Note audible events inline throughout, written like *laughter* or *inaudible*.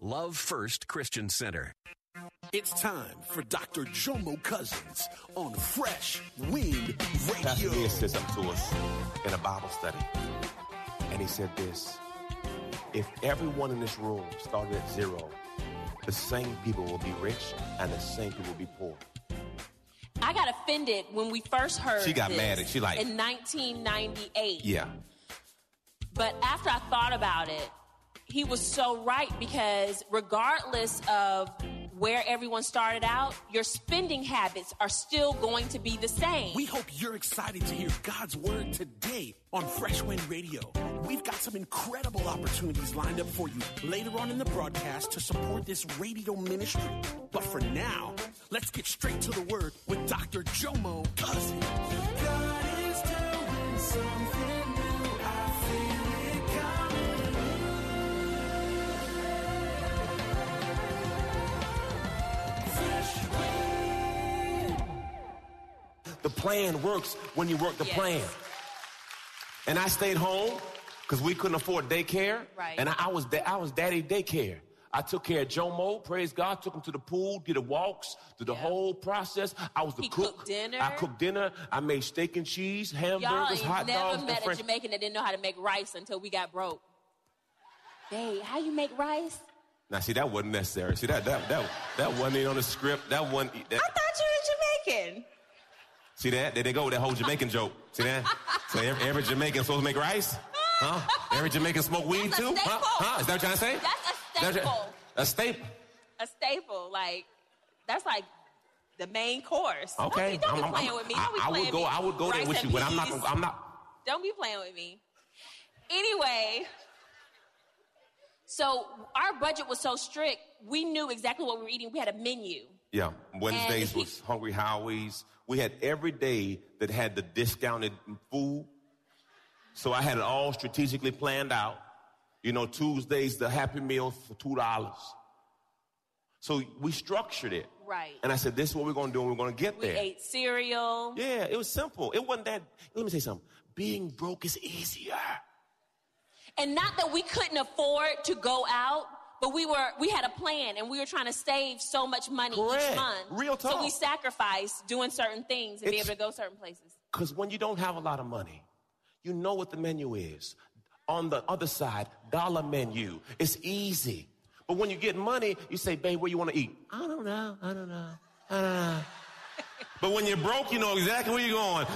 Love First Christian Center. It's time for Dr. Jomo Cousins on Fresh Wind Pastor Radio. Lee said something to us in a Bible study. And he said this If everyone in this room started at zero, the same people will be rich and the same people will be poor. I got offended when we first heard. She got this mad at- she like- in 1998. Yeah. But after I thought about it, he was so right because regardless of where everyone started out, your spending habits are still going to be the same. We hope you're excited to hear God's word today on Fresh Wind Radio. We've got some incredible opportunities lined up for you later on in the broadcast to support this radio ministry. But for now, let's get straight to the word with Dr. Jomo Cousins. God is doing something The plan works when you work the Yes. plan. And I stayed home because we couldn't afford daycare. Right. And I, I was da- I was daddy daycare. I took care of Jomo, praise God, took him to the pool, did the walks, did the Yeah. whole process. I was the He cook. cooked dinner. I cooked dinner. I made steak and cheese, Y'all hamburgers, hot never dogs, and met a. Jamaican that didn't know how to make rice until we got broke. Hey, how you make rice? Now, see, that wasn't necessary. See, that that that that wasn't on the script. That wasn't. That, I thought you were Jamaican. See that? There they go with that whole Jamaican joke. See that? So every, every Jamaican supposed to make rice? Huh? Every Jamaican smoke weed too? Huh? staple. Huh? Is that what you're trying to say? That's a Is that what staple. A staple. A staple, like that's like the main course. Okay. Don't be, don't I'm- be I'm- playing with me. I, Don't be I playing would go. me. I would go there with you, but I'm not. Gonna, I'm not. Don't be playing with me. Anyway, so our budget was so strict, we knew exactly what we were eating. We had a menu. Yeah. Wednesdays he- was Hungry Howie's. We had every day that had the discounted food. So I had it all strategically planned out. You know, Tuesdays the Happy Meal for two dollars. So we structured it. Right. And I said, this is what we're gonna do and we're gonna get We there. ate cereal. Yeah, it was simple. It wasn't that let me say something. Being broke is easier. And not that we couldn't afford to go out, but we were we had a plan and we were trying to save so much money Correct. each month. Real talk. So we sacrificed doing certain things and be able to go certain places. Because when you don't have a lot of money, you know what the menu is. On the other side, dollar menu. It's easy. But when you get money, you say, babe, where you want to eat? I don't know. I don't know. I don't know. *laughs* but when you're broke, you know exactly where you're going.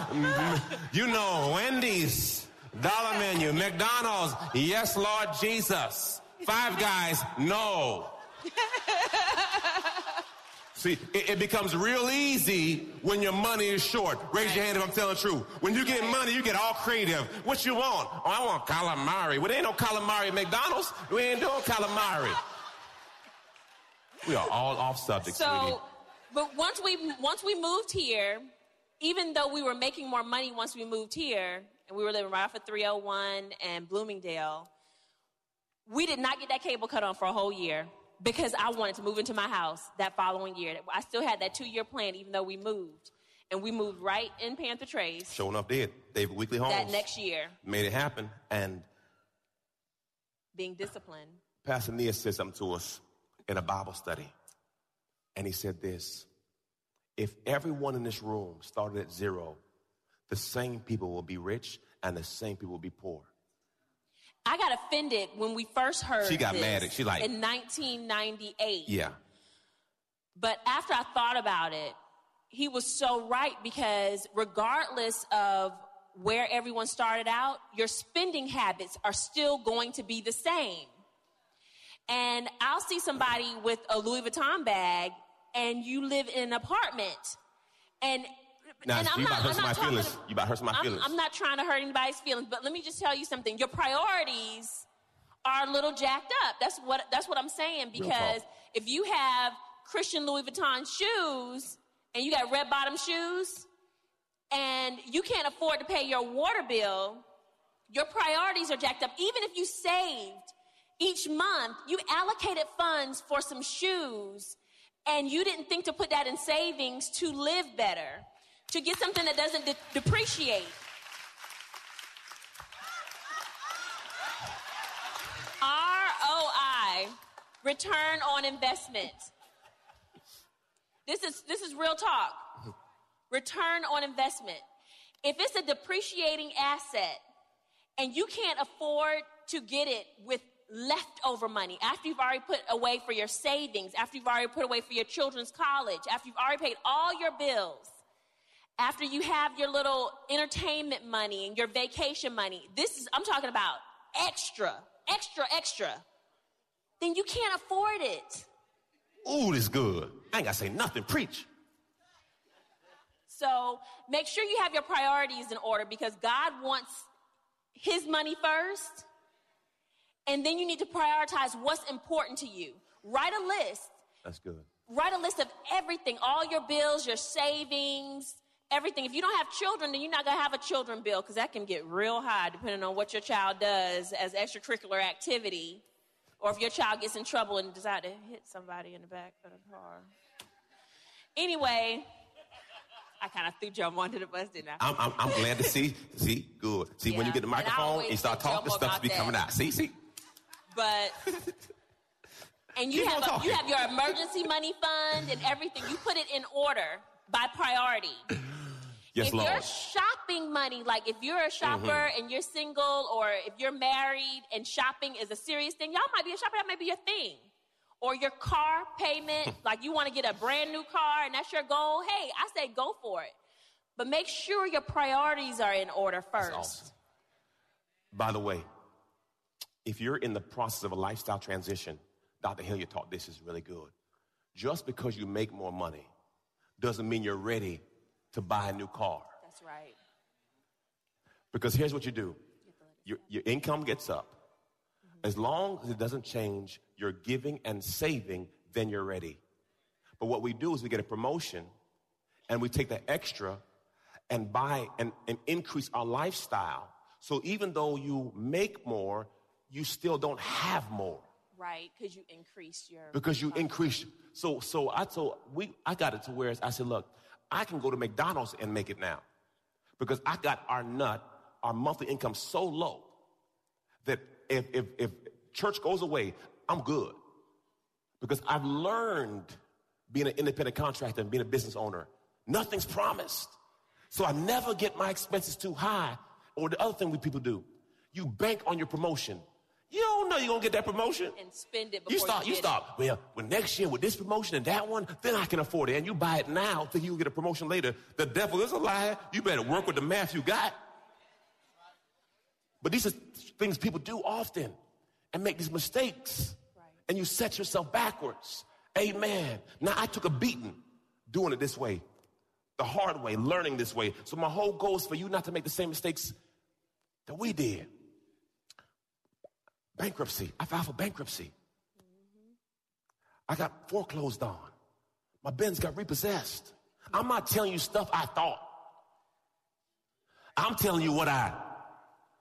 *laughs* You know, Wendy's, dollar menu, McDonald's, yes, Lord Jesus. Five guys, no. *laughs* See, it, it becomes real easy when your money is short. Raise your hand if I'm telling the truth. When you get money, you get all creative. What you want? Oh, I want calamari. Well, there ain't no calamari at McDonald's. We ain't doing calamari. We are all off subject, sweetie. So, but once we once we moved here, even though we were making more money once we moved here, and we were living right off of 301 and Bloomingdale, we did not get that cable cut on for a whole year because I wanted to move into my house that following year. I still had that two year plan, even though we moved, and we moved right in Panther Trace Showing up did. David Weekley Homes. that next year, Made it happen. And being disciplined. Pastor Nia said something to us in a Bible study. And he said this If everyone in this room started at zero, the same people will be rich and the same people will be poor. I got offended when we first heard. She got this mad at- she like- in 1998. Yeah. But after I thought about it, he was so right because regardless of where everyone started out, your spending habits are still going to be the same. And I'll see somebody with a Louis Vuitton bag and you live in an apartment. And, Now, and you about to hurt I'm somebody's talking- feelings. You about to hurt somebody's I'm, feelings. I'm not trying to hurt anybody's feelings, but let me just tell you something. Your priorities are a little jacked up. That's what that's what I'm saying because if you have Christian Louboutin shoes and you got red bottom shoes and you can't afford to pay your water bill, your priorities are jacked up. Even if you saved each month, you allocated funds for some shoes and you didn't think to put that in savings to live better, to get something that doesn't de- depreciate. ROI, return on investment. This is this is real talk. Return on investment. If it's a depreciating asset and you can't afford to get it with leftover money after you've already put away for your savings, after you've already put away for your children's college, after you've already paid all your bills, after you have your little entertainment money and your vacation money. This is I'm talking about extra, extra, extra. Then you can't afford it. Ooh, this good. I ain't gotta say nothing. Preach. So make sure you have your priorities in order because God wants His money first. And then you need to prioritize what's important to you. Write a list. That's good. Write a list of everything, all your bills, your savings, everything. If you don't have children, then you're not going to have a children bill because that can get real high depending on what your child does as extracurricular activity. Or if your child gets in trouble and decide to hit somebody in the back of the car. Anyway, I kind of threw Jomo under the bus, didn't I? I'm, I'm, I'm glad to see. See, good. See, when you get the microphone and you start talking, stuff's be that. coming out. See, see. But *laughs* and you Keep have a, you have your emergency money fund and everything. You put it in order by priority. *clears throat* Yes, if Lord. you're shopping money, like if you're a shopper Mm-hmm. and you're single, or if you're married and shopping is a serious thing, y'all might be a shopper. That might be your thing. Or your car payment, *laughs* like you want to get a brand new car and that's your goal. Hey, I say go for it. But make sure your priorities are in order first. awesome. By the way, if you're in the process of a lifestyle transition, Dr. Hilliard taught this is really good. Just because you make more money doesn't mean you're ready to buy a new car. That's right. Because here's what you do your, your income gets up. Mm-hmm. As long as it doesn't change your giving and saving, then you're ready. But what we do is we get a promotion and we take the extra and buy and, and increase our lifestyle. So even though you make more, you still don't have more Right, because you increase your because you increase. So, so I told we, I got it to where I said, look, I can go to McDonald's and make it now because I got our nut, our monthly income so low that if, if, if church goes away, I'm good because I've learned being an independent contractor and being a business owner. Nothing's promised. So I never get my expenses too high. Or the other thing we people do, you bank on your promotion. You don't know you're gonna get that promotion. and spend it before You start, you get start. Well, well, next year with this promotion and that one, then I can afford it. And you buy it now, think you'll get a promotion later. The devil is a liar. You better work with the math you got. But these are things people do often and make these mistakes. And you set yourself backwards. Amen. Now I took a beating doing it this way, the hard way, learning this way. So my whole goal is for you not to make the same mistakes that we did. Bankruptcy. I filed for bankruptcy. I got foreclosed on. My Benz got repossessed. I'm not telling you stuff I thought. I'm telling you what I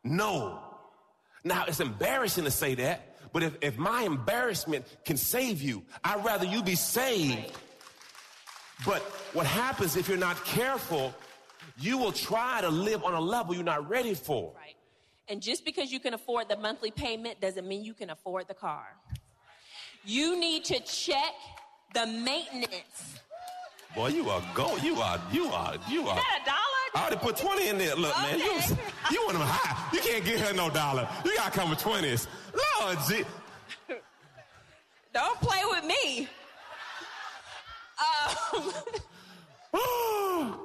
know. Now, it's embarrassing to say that, but if, if my embarrassment can save you, I'd rather you be saved. But what happens if you're not careful, you will try to live on a level you're not ready for. Right. And just because you can afford the monthly payment doesn't mean you can afford the car. You need to check the maintenance. Boy, you are go. You are. You are. You are. Is that a dollar? I already put 20 in there. Look, man, you, *laughs* you want them high. You can't give her no dollar. You gotta come with 20s. Lord, G. Don't play with me. Um, *sighs*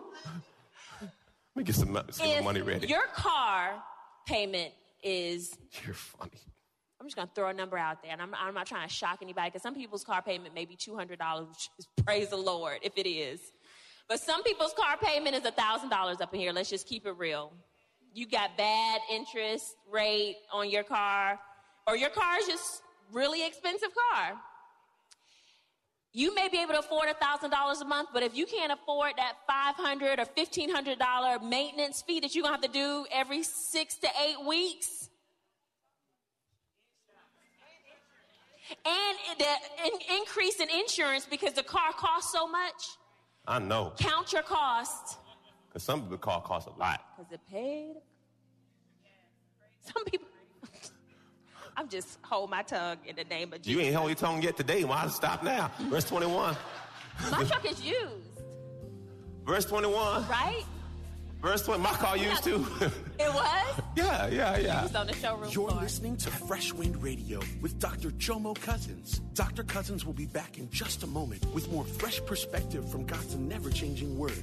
Let me get some, some money ready. Your car payment is, You're funny. I'm just going to throw a number out there, and I'm, I'm not trying to shock anybody because some people's car payment may be $200, which is praise the Lord if it is. But some people's car payment is $1,000 up in here. Let's just keep it real. You got bad interest rate on your car, or your car is just really expensive car. You may be able to afford $1,000 a month, but if you can't afford that $500 or $1,500 maintenance fee that you're going to have to do every six to eight weeks, and the in- increase in insurance because the car costs so much, I know. count your costs Because some people car costs a lot. because it paid. Some people. I'm just hold my tongue in the name of Jesus. You ain't held your tongue yet today. Why stop now? Verse 21. My truck is used, Verse 21. right? Verse 20. My car used too. *laughs* It was. yeah, yeah, yeah. It's on the showroom You're floor. listening to Fresh Wind Radio with Dr. Jomo Cousins. Dr. Cousins will be back in just a moment with more fresh perspective from God's never changing word.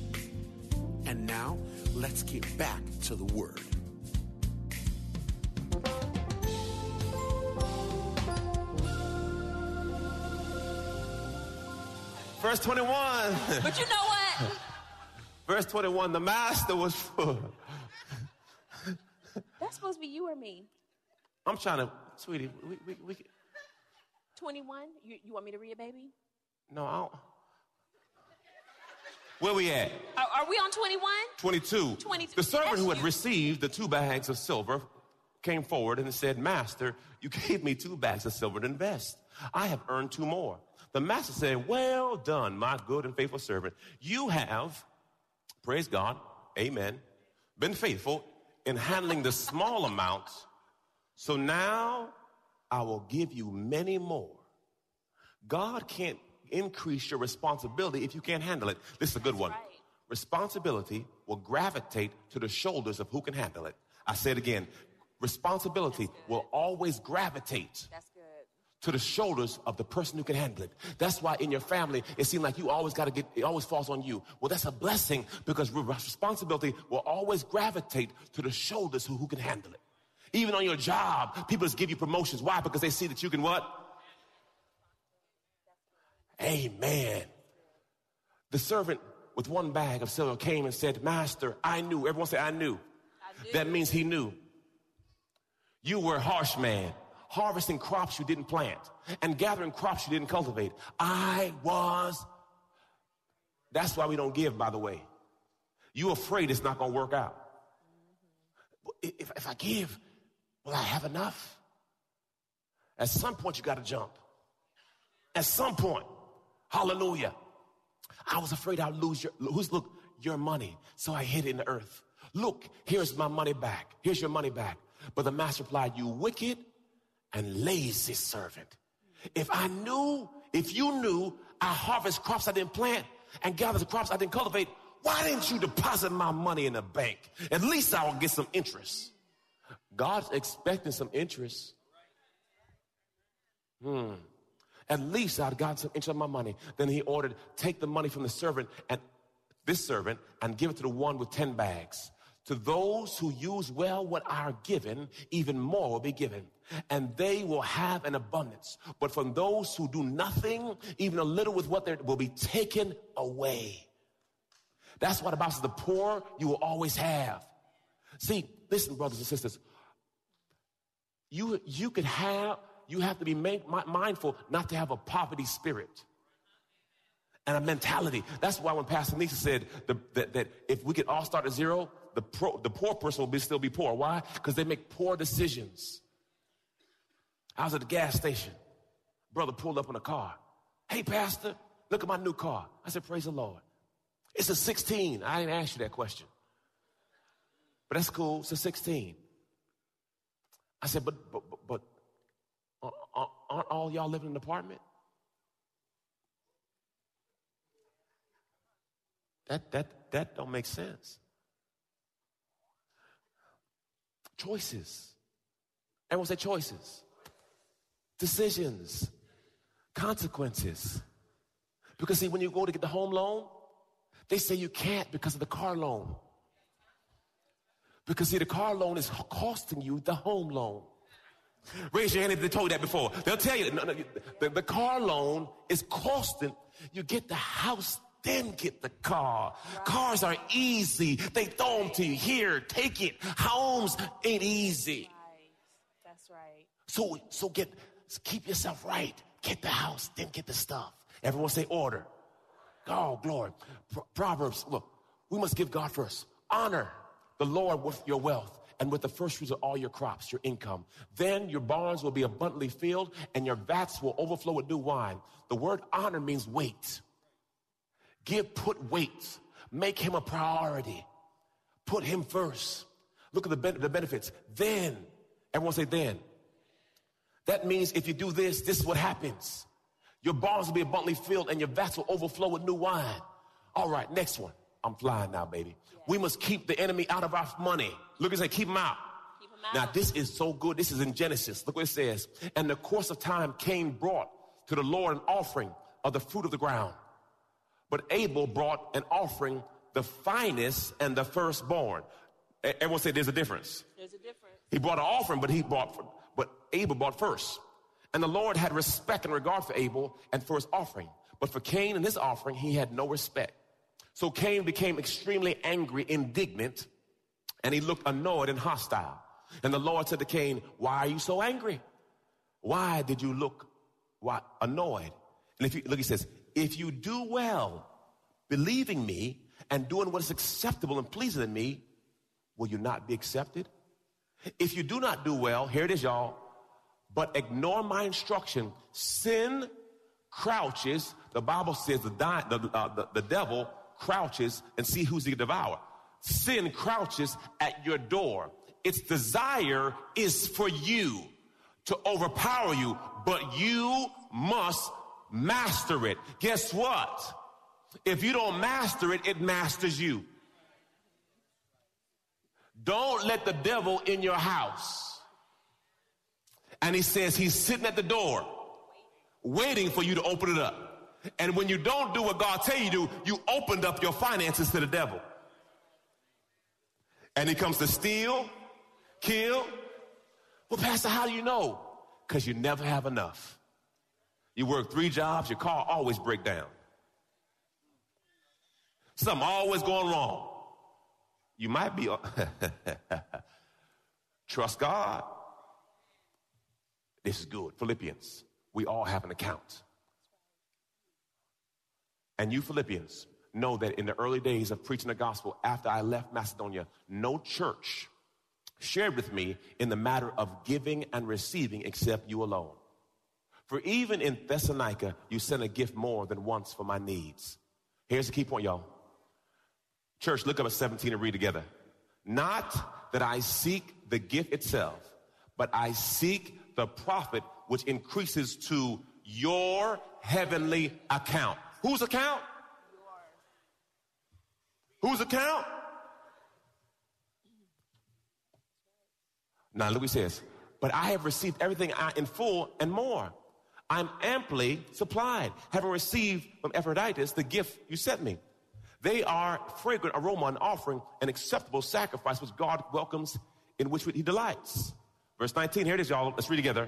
And now, let's get back to the word. Verse 21. *laughs* But you know what? Verse 21. The master was full. That's supposed to be you or me. I'm trying to, sweetie, we, we, we, 21? You, you want me to read it, baby? no, I don't. Where we at? Are, are we on 21? 22. 22. The servant That's who had you. received the two bags of silver came forward and said, Master, you *laughs* gave me two bags of silver to invest. I have earned two more. The master said, Well done, my good and faithful servant. You have, praise God, amen, been faithful in handling the small *laughs* amounts. So now I will give you many more. God can't increase your responsibility if you can't handle it. This is a good one. right. Responsibility will gravitate to the shoulders of who can handle it. I say it again. Responsibility will always gravitate That's to the shoulders of the person who can handle it. That's why in your family, it seems like you always got to get, it always falls on you. Well, that's a blessing because responsibility will always gravitate to the shoulders who, who can handle it. Even on your job, people just give you promotions. Why? Because they see that you can what? Amen. The servant with one bag of silver came and said, Master, I knew. Everyone say, I knew. I knew. That means he knew. You were a harsh man, harvesting crops you didn't plant and gathering crops you didn't cultivate. I was. That's why we don't give, by the way. You afraid it's not going to work out. If, if I give, will I have enough? At some point, you got to jump. At some point, hallelujah. I was afraid I'd lose your, look, your money. So I hid it in the earth. Look, here's my money back. Here's your money back. But the master replied, you wicked and lazy servant. If I knew, if you knew I harvest crops I didn't plant and gather the crops I didn't cultivate, why didn't you deposit my money in the bank? At least I will get some interest. God's expecting some interest. Hmm. At least I'd got some interest on my money. Then he ordered, take the money from the servant and this servant and give it to the one with 10 bags. To those who use well what are given, even more will be given, and they will have an abundance. But from those who do nothing, even a little with what they will be taken away. That's what about the poor you will always have. See, listen, brothers and sisters. You, you could have, you have to be mindful not to have a poverty spirit and a mentality. That's why when Pastor Lisa said the, that, that, if we could all start at zero, the, pro, the poor person will be, still be poor. Why? Because they make poor decisions. I was at the gas station. Brother pulled up in a car. Hey, Pastor, look at my new car. I said, Praise the Lord. It's a 16. I didn't ask you that question. But that's cool. It's a 16. I said, but, but aren't all y'all living in an apartment? That, that, that don't make sense. Choices. Everyone say choices. Decisions. Consequences. Because see, when you go to get the home loan, they say you can't because of the car loan. Because see, the car loan is costing you the home loan. Raise your hand if they told you that before. They'll tell you no, no, the, the car loan is costing you get the house then get the car. Cars are easy. They throw them to you. Here, take it. Homes ain't easy. Right. That's right. So, so get, keep yourself right. Get the house, then get the stuff. Everyone say order. Oh, glory. Pro- Proverbs, look, we must give God first. Honor the Lord with your wealth and with the first fruits of all your crops, your income. Then your barns will be abundantly filled and your vats will overflow with new wine. The word honor means weight. Give, put weight. Make him a priority. Put him first. Look at the, ben- the benefits. Then, everyone say then. That means if you do this, this is what happens. Your barns will be abundantly filled and your vats will overflow with new wine. All right, next one. I'm flying now, baby. We must keep the enemy out of our money. Look at say, keep him out. Keep him out. Now, this is so good. This is in Genesis. Look what it says. And the course of time, Cain brought to the Lord an offering of the fruit of the ground. But Abel brought an offering, the finest and the firstborn. Everyone say there's a difference. There's a difference. He brought an offering, but he brought, but Abel brought first. And the Lord had respect and regard for Abel and for his offering. But for Cain and his offering, he had no respect. So Cain became extremely angry, indignant, and he looked annoyed and hostile. And the Lord said to Cain, Why are you so angry? Why did you look why, annoyed? And if you look, he says, if you do well, believing me and doing what is acceptable and pleasing to me, will you not be accepted? If you do not do well, here it is, y'all, but ignore my instruction, sin crouches. The Bible says the, di- the, uh, the, the devil crouches and see who's he devour. Sin crouches at your door. Its desire is for you to overpower you, but you must master it. Guess what? If you don't master it, it masters you. Don't let the devil in your house. And he says he's sitting at the door waiting for you to open it up. And when you don't do what God tell you to you opened up your finances to the devil. And he comes to steal, kill. Well, Pastor, how do you know? Because you never have enough. You work three jobs, your car always break down. Something always going wrong. You might be, *laughs* trust God. This is good. Philippians, we all have an account. And you Philippians know that in the early days of preaching the gospel after I left Macedonia, no church shared with me in the matter of giving and receiving except you alone. For even in Thessalonica, you sent a gift more than once for my needs. Here's the key point, y'all. Church, look up at 17 and read together. Not that I seek the gift itself, but I seek the profit which increases to your heavenly account. Whose account? Whose account? Now Louis says. But I have received everything I, in full and more I'm amply supplied, having received from Epaphroditus the gift you sent me. They are fragrant aroma, an offering, an acceptable sacrifice, which God welcomes, in which he delights. Verse 19, here it is, y'all. Let's read together.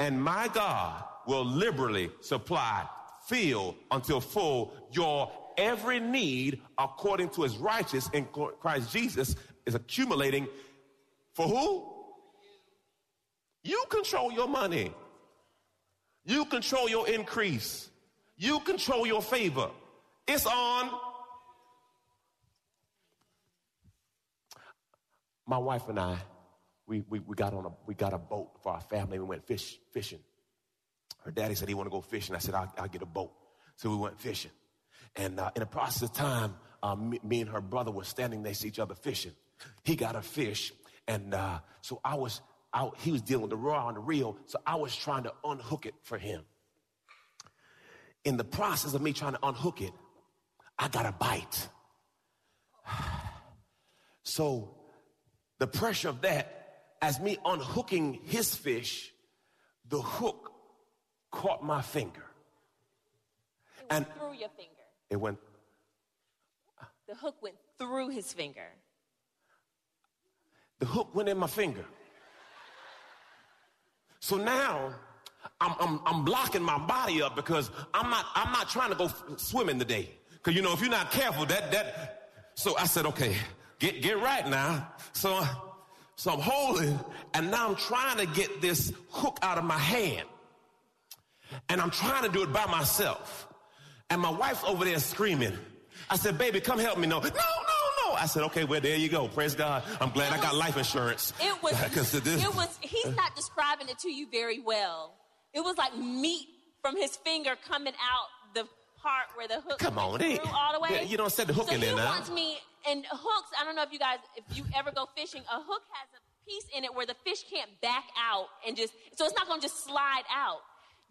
And my God will liberally supply, fill until full your every need according to his righteousness in Christ Jesus is accumulating for who? You control your money. You control your increase. You control your favor. It's on. My wife and I, we, we, we got on a we got a boat for our family. We went fish fishing. Her daddy said he want to go fishing. I said I'll, I'll, get a boat. So we went fishing. And uh, in the process of time, uh, me, me, and her brother were standing next to each other fishing. He got a fish, and uh, so I was out. He was dealing with the raw and the reel, so I was trying to unhook it for him. In the process of me trying to unhook it, I got a bite. *sighs* So the pressure of that, as me unhooking his fish, the hook caught my finger. and through your finger. It went. The hook went through his finger. The hook went in my finger. So now I'm, I'm, I'm blocking my body up because I'm not, I'm not trying to go f- swimming today. Because, you know, if you're not careful, that, that, so I said, okay, get, get right now. So, so I'm holding and now I'm trying to get this hook out of my hand. And I'm trying to do it by myself. And my wife's over there screaming. I said, baby, come help me. No, no, no, no. I said, okay, well, there you go. Praise God. I'm glad It I got life insurance. It was, *laughs* this, it was, he's not describing it to you very well. It was like meat from his finger coming out the part where the hook Come on, through all the way. yeah, you don't set the hook so in there he now. wants me, and hooks, I don't know if you guys, if you ever go fishing, a hook has a piece in it where the fish can't back out and just, so it's not going to just slide out.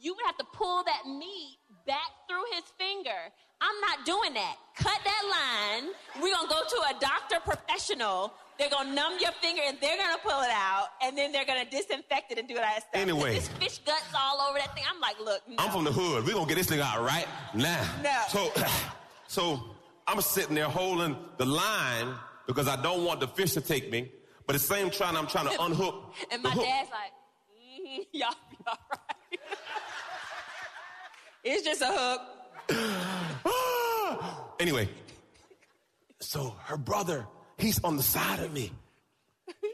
You would have to pull that meat back through his finger. I'm not doing that. Cut that line. We're going to go to a doctor professional. They're going to numb your finger and they're going to pull it out and then they're going to disinfect it and do all that stuff. Anyway. This fish guts all over that thing. I'm like, look, no. I'm from the hood. We're gonna get this thing out right now. No. So *clears throat* so I'm sitting there holding the line because I don't want the fish to take me. But at the same time, I'm trying to *laughs* unhook. And my hook. dad's like, mm, *laughs* y'all be all right. *laughs* it's just a hook. *gasps* anyway, so her brother, he's on the side of me.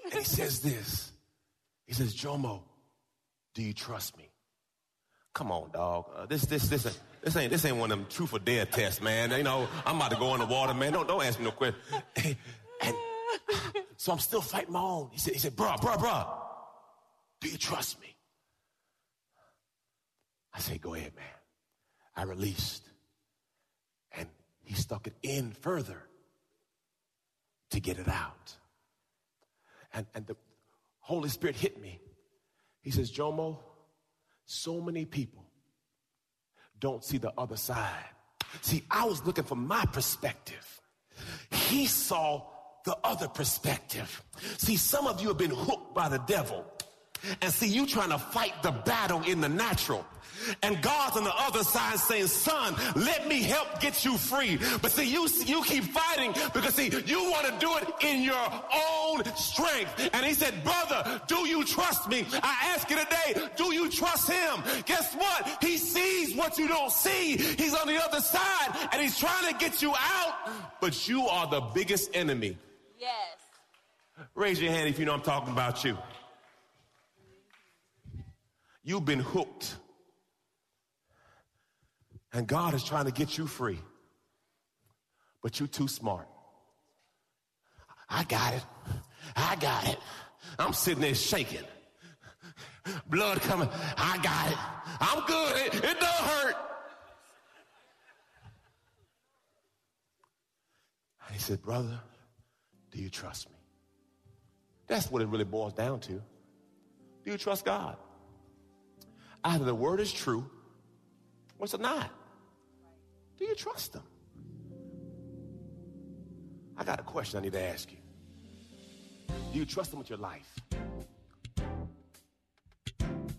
And he says this. He says, Jomo, do you trust me? Come on, dog. Uh, this, this, this, ain't- this ain't, this ain't one of them truth or dare tests, man. You know, I'm about to go in the water, man. Don't, don't ask me no question. *laughs* And *sighs* so I'm still fighting my own. He said, he said, bruh, bruh, bruh, do you trust me? I say, go ahead, man. I released and he stuck it in further to get it out. And, and the Holy Spirit hit me. He says, Jomo, so many people don't see the other side. See, I was looking from my perspective. He saw the other perspective. See, some of you have been hooked by the devil. And see, you trying to fight the battle in the natural. And God's on the other side saying, son, let me help get you free. But see, you, you keep fighting because see, you want to do it in your own strength. And he said, brother, do you trust me? I ask you today, do you trust him? Guess what? He sees what you don't see. He's on the other side and he's trying to get you out, but you are the biggest enemy. Yes. Raise your hand if you know I'm talking about you. You've been hooked. And God is trying to get you free. But you're too smart. I got it. I got it. I'm sitting there shaking. Blood coming. I got it. I'm good. It, it don't hurt. And he said, Brother, do you trust me? That's what it really boils down to. Do you trust God? Either the word is true or it's not. Do you trust Him? I got a question I need to ask you. Do you trust Him with your life?